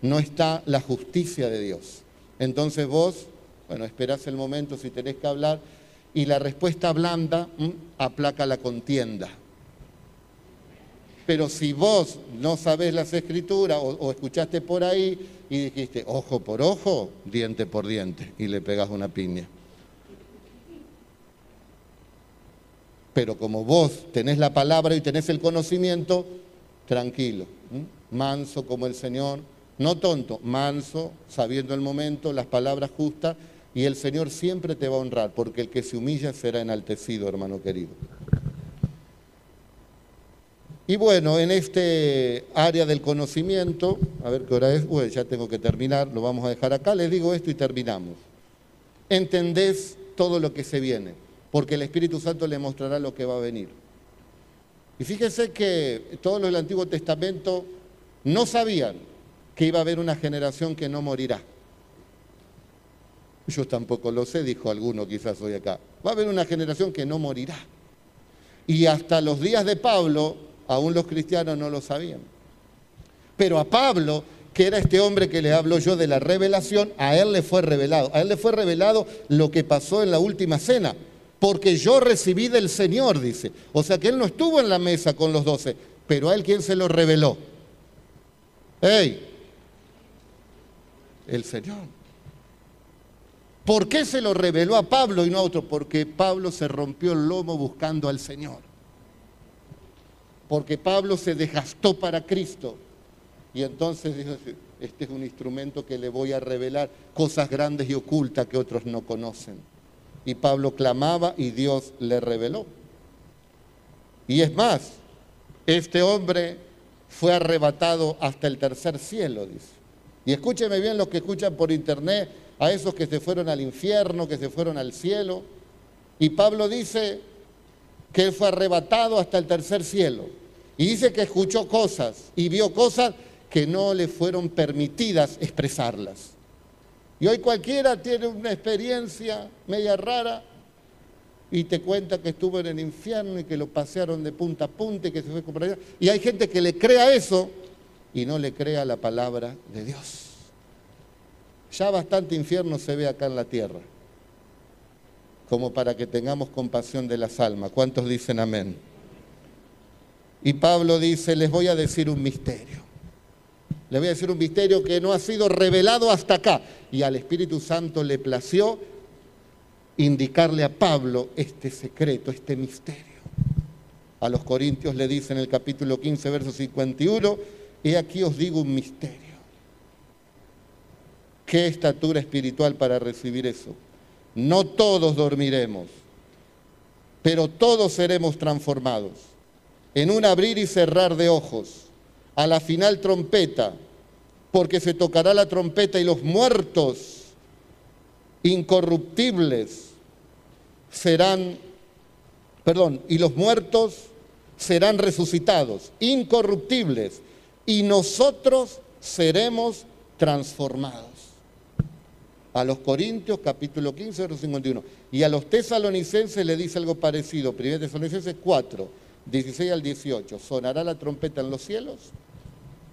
no está la justicia de Dios. Entonces vos, bueno, esperás el momento si tenés que hablar y la respuesta blanda aplaca la contienda. Pero si vos no sabés las escrituras o, escuchaste por ahí y dijiste ojo por ojo, diente por diente, y le pegas una piña. Pero como vos tenés la palabra y tenés el conocimiento, tranquilo, manso como el Señor, no tonto, manso, sabiendo el momento, las palabras justas, y el Señor siempre te va a honrar, porque el que se humilla será enaltecido, hermano querido. Y bueno, en este área del conocimiento, a ver qué hora es, bueno, ya tengo que terminar, lo vamos a dejar acá, les digo esto y terminamos. Entendés todo lo que se viene, porque el Espíritu Santo le mostrará lo que va a venir. Y fíjense que todos los del Antiguo Testamento no sabían que iba a haber una generación que no morirá. Yo tampoco lo sé, dijo alguno quizás hoy acá. Va a haber una generación que no morirá. Y hasta los días de Pablo, aún los cristianos no lo sabían. Pero a Pablo, que era este hombre que le hablo yo de la revelación, a él le fue revelado. A él le fue revelado lo que pasó en la última cena. Porque yo recibí del Señor, dice. O sea que él no estuvo en la mesa con los doce, pero a él quien se lo reveló. ¡Ey! El Señor. ¿Por qué se lo reveló a Pablo y no a otro? Porque Pablo se rompió el lomo buscando al Señor. Porque Pablo se desgastó para Cristo. Y entonces dijo, este es un instrumento que le voy a revelar cosas grandes y ocultas que otros no conocen. Y Pablo clamaba y Dios le reveló. Y es más, este hombre fue arrebatado hasta el tercer cielo, dice. Y escúcheme bien los que escuchan por internet, a esos que se fueron al infierno, que se fueron al cielo. Y Pablo dice que él fue arrebatado hasta el tercer cielo. Y dice que escuchó cosas y vio cosas que no le fueron permitidas expresarlas. Y hoy cualquiera tiene una experiencia media rara y te cuenta que estuvo en el infierno y que lo pasearon de punta a punta y que se fue por allá. Y hay gente que le crea eso y no le crea la palabra de Dios. Ya bastante infierno se ve acá en la tierra, como para que tengamos compasión de las almas. ¿Cuántos dicen amén? Y Pablo dice, les voy a decir un misterio. Les voy a decir un misterio que no ha sido revelado hasta acá. Y al Espíritu Santo le plació indicarle a Pablo este secreto, este misterio. A los Corintios le dice en el capítulo 15, verso 51, y aquí os digo un misterio. ¿Qué estatura espiritual para recibir eso? No todos dormiremos, pero todos seremos transformados. En un abrir y cerrar de ojos, a la final trompeta, porque se tocará la trompeta y los muertos incorruptibles serán, perdón, y los muertos serán resucitados, incorruptibles, y nosotros seremos transformados. A los Corintios, capítulo 15, versículo 51. Y a los tesalonicenses le dice algo parecido. 1 Tesalonicenses 4, 16 al 18. ¿Sonará la trompeta en los cielos?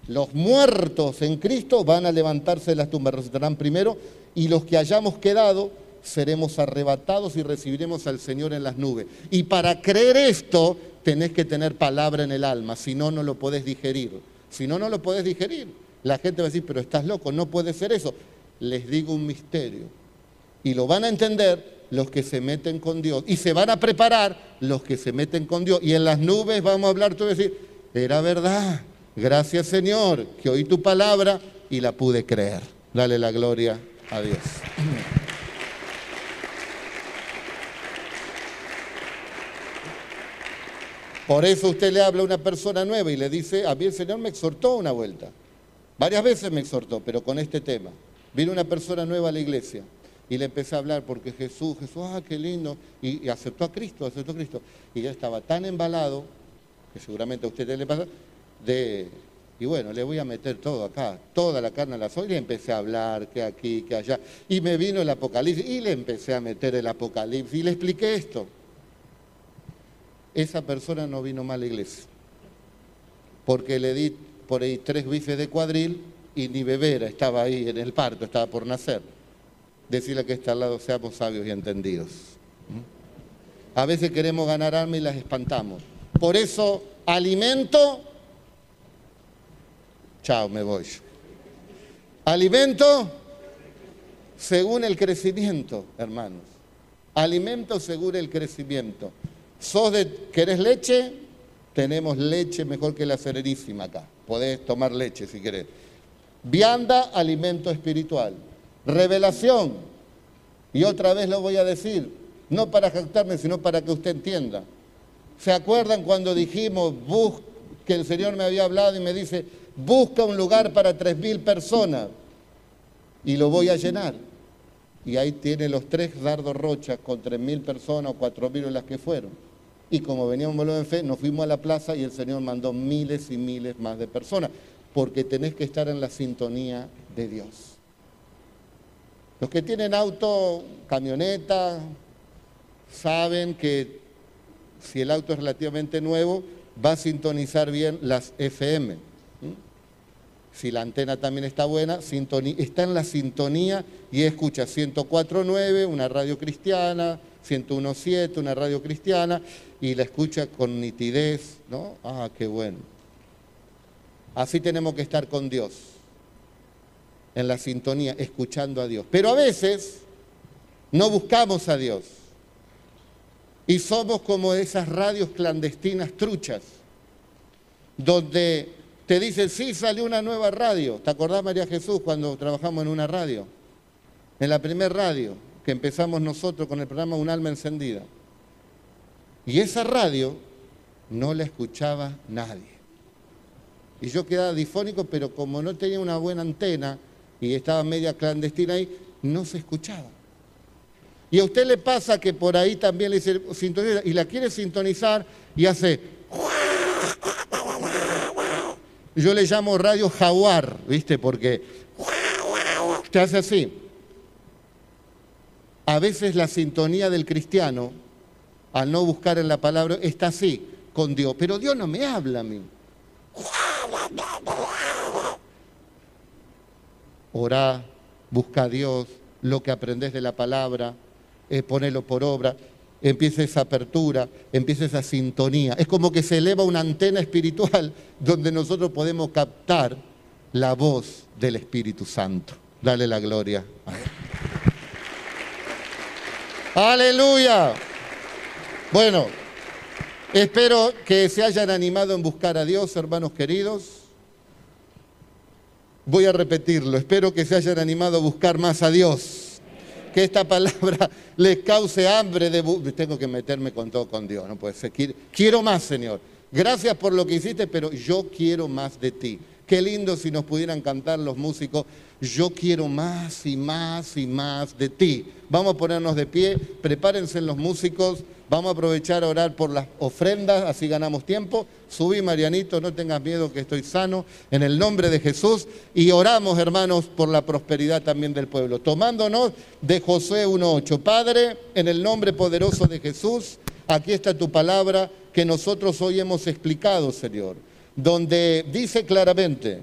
Los muertos en Cristo van a levantarse de las tumbas, resucitarán primero, y los que hayamos quedado seremos arrebatados y recibiremos al Señor en las nubes. Y para creer esto, tenés que tener palabra en el alma, si no, no lo podés digerir. Si no, no lo podés digerir. La gente va a decir, pero estás loco, no puede ser eso. Les digo un misterio. Y lo van a entender los que se meten con Dios. Y se van a preparar los que se meten con Dios. Y en las nubes vamos a hablar todo y decir, era verdad. Gracias Señor, que oí tu palabra y la pude creer. Dale la gloria a Dios. Por eso usted le habla a una persona nueva y le dice, a mí el Señor me exhortó una vuelta. Varias veces me exhortó, pero con este tema. Vino una persona nueva a la iglesia y le empecé a hablar porque Jesús, Jesús, ah, qué lindo, y, aceptó a Cristo, aceptó a Cristo. Y ya estaba tan embalado, que seguramente a usted le pasa, de, y bueno, le voy a meter todo acá, toda la carne a la soya, y empecé a hablar, que aquí, que allá. Y me vino el Apocalipsis, y le empecé a meter el Apocalipsis, y le expliqué esto esa persona no vino más a la iglesia. Porque le di por ahí tres bifes de cuadril y ni bebera estaba ahí en el parto, estaba por nacer. Decirle que está al lado seamos sabios y entendidos. A veces queremos ganar alma y las espantamos. Por eso, alimento, chao, me voy. Alimento según el crecimiento, hermanos. Alimento según el crecimiento. ¿Sos de, ¿Querés leche? Tenemos leche mejor que la serenísima acá. Podés tomar leche si querés. Vianda, alimento espiritual. Revelación. Y otra vez lo voy a decir, no para jactarme, sino para que usted entienda. ¿Se acuerdan cuando dijimos que el Señor me había hablado y me dice, busca un lugar para tres mil personas y lo voy a llenar? Y ahí tiene los tres dardos rochas con tres mil personas o cuatro mil en las que fueron. Y como veníamos en fe, nos fuimos a la plaza y el Señor mandó miles y miles más de personas, porque tenés que estar en la sintonía de Dios. Los que tienen auto, camioneta, saben que si el auto es relativamente nuevo, va a sintonizar bien las FM. Si la antena también está buena, está en la sintonía y escucha 104.9, una radio cristiana, 101.7, una radio cristiana, y la escucha con nitidez, ¿no? Ah, qué bueno. Así tenemos que estar con Dios, en la sintonía, escuchando a Dios. Pero a veces no buscamos a Dios y somos como esas radios clandestinas truchas, donde te dicen, sí, salió una nueva radio. ¿Te acordás, María Jesús, cuando trabajamos en una radio? En la primera radio que empezamos nosotros con el programa Un alma encendida. Y esa radio no la escuchaba nadie. Y yo quedaba difónico, pero como no tenía una buena antena y estaba media clandestina ahí, no se escuchaba. Y a usted le pasa que por ahí también le dice sintoniza y la quiere sintonizar y hace. Yo le llamo radio jaguar, ¿viste? Porque te hace así. A veces la sintonía del cristiano al no buscar en la palabra, está así con Dios. Pero Dios no me habla a mí. Orá, busca a Dios, lo que aprendes de la palabra, eh, ponelo por obra, empieza esa apertura, empieza esa sintonía. Es como que se eleva una antena espiritual [laughs] donde nosotros podemos captar la voz del Espíritu Santo. Dale la gloria. Aleluya. Bueno, espero que se hayan animado en buscar a Dios, hermanos queridos. Voy a repetirlo, espero que se hayan animado a buscar más a Dios. Que esta palabra [laughs] les cause hambre de... Tengo que meterme con todo con Dios, no. Quiero más, Señor. Gracias por lo que hiciste, pero yo quiero más de ti. Qué lindo si nos pudieran cantar los músicos, yo quiero más y más y más de ti. Vamos a ponernos de pie, prepárense los músicos, vamos a aprovechar a orar por las ofrendas, así ganamos tiempo. Subí, Marianito, no tengas miedo que estoy sano, en el nombre de Jesús. Y oramos, hermanos, por la prosperidad también del pueblo. Tomándonos de Josué 1.8. Padre, en el nombre poderoso de Jesús, aquí está tu palabra que nosotros hoy hemos explicado, Señor donde dice claramente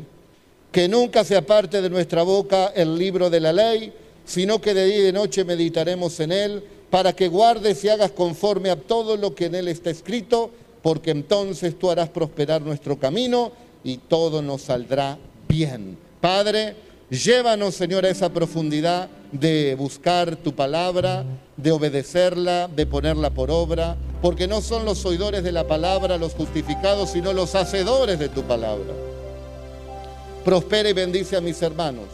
que nunca se aparte de nuestra boca el libro de la ley, sino que de día y de noche meditaremos en él, para que guardes y hagas conforme a todo lo que en él está escrito, porque entonces tú harás prosperar nuestro camino y todo nos saldrá bien. Padre, llévanos, Señor, a esa profundidad de buscar tu palabra, de obedecerla, de ponerla por obra, porque no son los oidores de la palabra los justificados, sino los hacedores de tu palabra. Prospera y bendice a mis hermanos.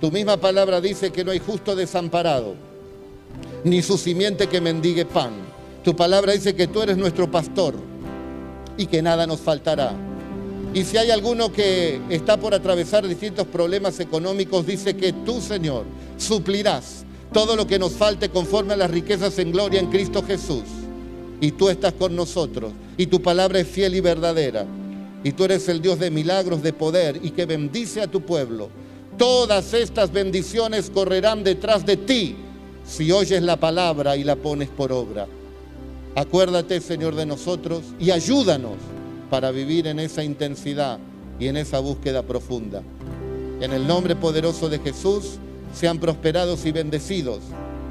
Tu misma palabra dice que no hay justo desamparado, ni su simiente que mendigue pan. Tu palabra dice que tú eres nuestro pastor y que nada nos faltará. Y si hay alguno que está por atravesar distintos problemas económicos, dice que tú, Señor, suplirás todo lo que nos falte conforme a las riquezas en gloria en Cristo Jesús y tú estás con nosotros y tu palabra es fiel y verdadera y tú eres el Dios de milagros, de poder y que bendice a tu pueblo. Todas estas bendiciones correrán detrás de ti si oyes la palabra y la pones por obra. Acuérdate, Señor, de nosotros y ayúdanos para vivir en esa intensidad y en esa búsqueda profunda. En el nombre poderoso de Jesús, sean prosperados y bendecidos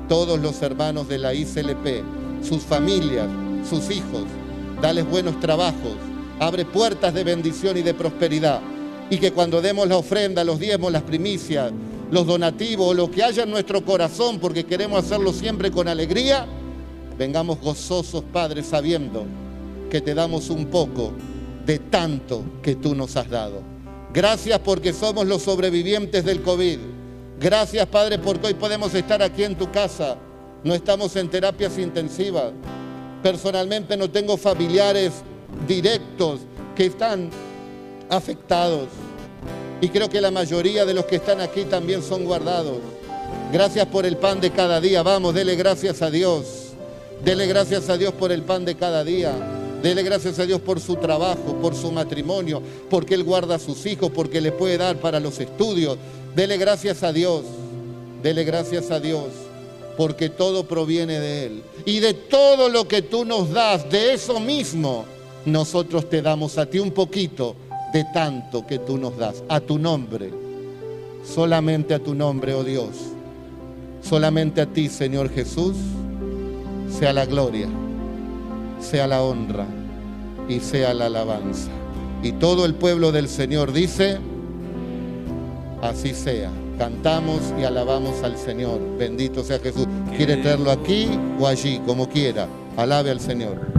todos los hermanos de la ICLP sus familias, sus hijos. Dales buenos trabajos. Abre puertas de bendición y de prosperidad. Y que cuando demos la ofrenda, los diezmos, las primicias, los donativos, lo que haya en nuestro corazón, porque queremos hacerlo siempre con alegría, vengamos gozosos, Padre, sabiendo que te damos un poco de tanto que tú nos has dado. Gracias porque somos los sobrevivientes del COVID. Gracias, Padre, porque hoy podemos estar aquí en tu casa no estamos en terapias intensivas. Personalmente no tengo familiares directos que están afectados. Y creo que la mayoría de los que están aquí también son guardados. Gracias por el pan de cada día. Vamos, dele gracias a Dios. Dele gracias a Dios por el pan de cada día. Dele gracias a Dios por su trabajo, por su matrimonio, porque Él guarda a sus hijos, porque le puede dar para los estudios. Dele gracias a Dios. Dele gracias a Dios porque todo proviene de Él. Y de todo lo que tú nos das, de eso mismo, nosotros te damos a ti un poquito de tanto que tú nos das, a tu nombre, solamente a tu nombre, oh Dios, solamente a ti, Señor Jesús, sea la gloria, sea la honra y sea la alabanza. Y todo el pueblo del Señor dice, así sea cantamos y alabamos al Señor. Bendito sea Jesús. Quiere traerlo aquí o allí, como quiera. Alabe al Señor.